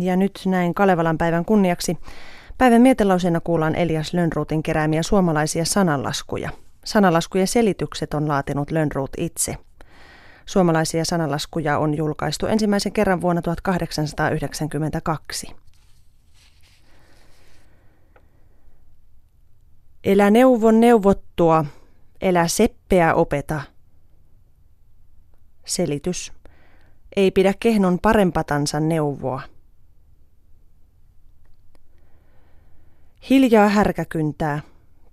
Ja nyt näin Kalevalan päivän kunniaksi. Päivän mietelauseena kuullaan Elias Lönnruutin keräämiä suomalaisia sananlaskuja. Sananlaskujen selitykset on laatinut Lönnruut itse. Suomalaisia sananlaskuja on julkaistu ensimmäisen kerran vuonna 1892. Elä neuvon neuvottua, elä seppeä opeta. Selitys. Ei pidä kehnon parempatansa neuvoa. Hiljaa härkäkyntää,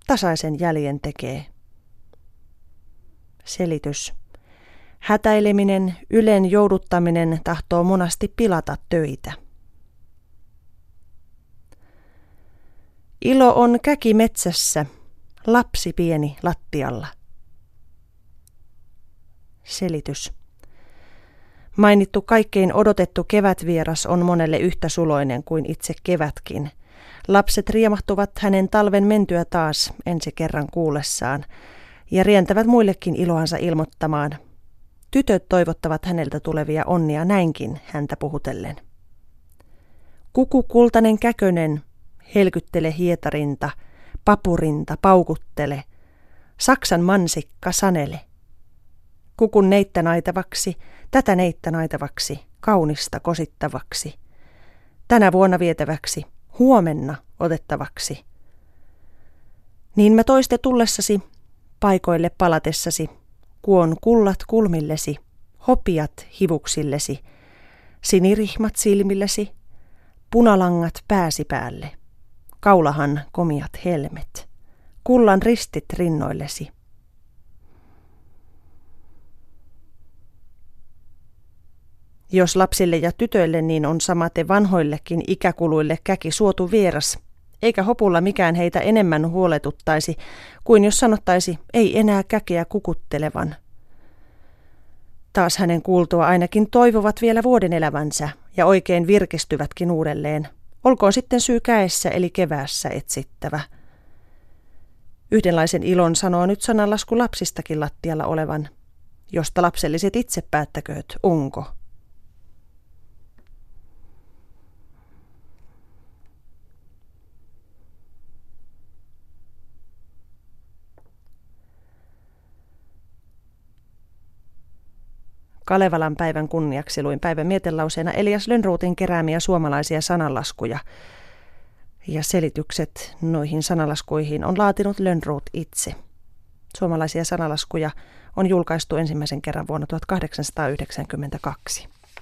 tasaisen jäljen tekee. Selitys. Hätäileminen, ylen jouduttaminen tahtoo monasti pilata töitä. Ilo on käki metsässä, lapsi pieni lattialla. Selitys. Mainittu kaikkein odotettu kevätvieras on monelle yhtä suloinen kuin itse kevätkin. Lapset riemahtuvat hänen talven mentyä taas ensi kerran kuullessaan ja rientävät muillekin iloansa ilmoittamaan. Tytöt toivottavat häneltä tulevia onnia näinkin häntä puhutellen. Kuku kultainen käkönen, helkyttele hietarinta, papurinta paukuttele, Saksan mansikka sanele. Kukun neittä naitavaksi, tätä neittä naitavaksi, kaunista kosittavaksi. Tänä vuonna vietäväksi, huomenna otettavaksi. Niin mä toiste tullessasi, paikoille palatessasi, kuon kullat kulmillesi, hopiat hivuksillesi, sinirihmat silmillesi, punalangat pääsi päälle, kaulahan komiat helmet, kullan ristit rinnoillesi. Jos lapsille ja tytöille, niin on samate vanhoillekin ikäkuluille käki suotu vieras, eikä hopulla mikään heitä enemmän huoletuttaisi kuin jos sanottaisi ei enää käkeä kukuttelevan. Taas hänen kuultua ainakin toivovat vielä vuoden elävänsä ja oikein virkistyvätkin uudelleen. Olkoon sitten syy käessä eli keväässä etsittävä. Yhdenlaisen ilon sanoo nyt sananlasku lapsistakin lattialla olevan, josta lapselliset itse päättäkööt, onko. Kalevalan päivän kunniaksi luin päivän mietelauseena Elias Lönnruutin keräämiä suomalaisia sananlaskuja. Ja selitykset noihin sanalaskuihin on laatinut Lönnruut itse. Suomalaisia sanalaskuja on julkaistu ensimmäisen kerran vuonna 1892.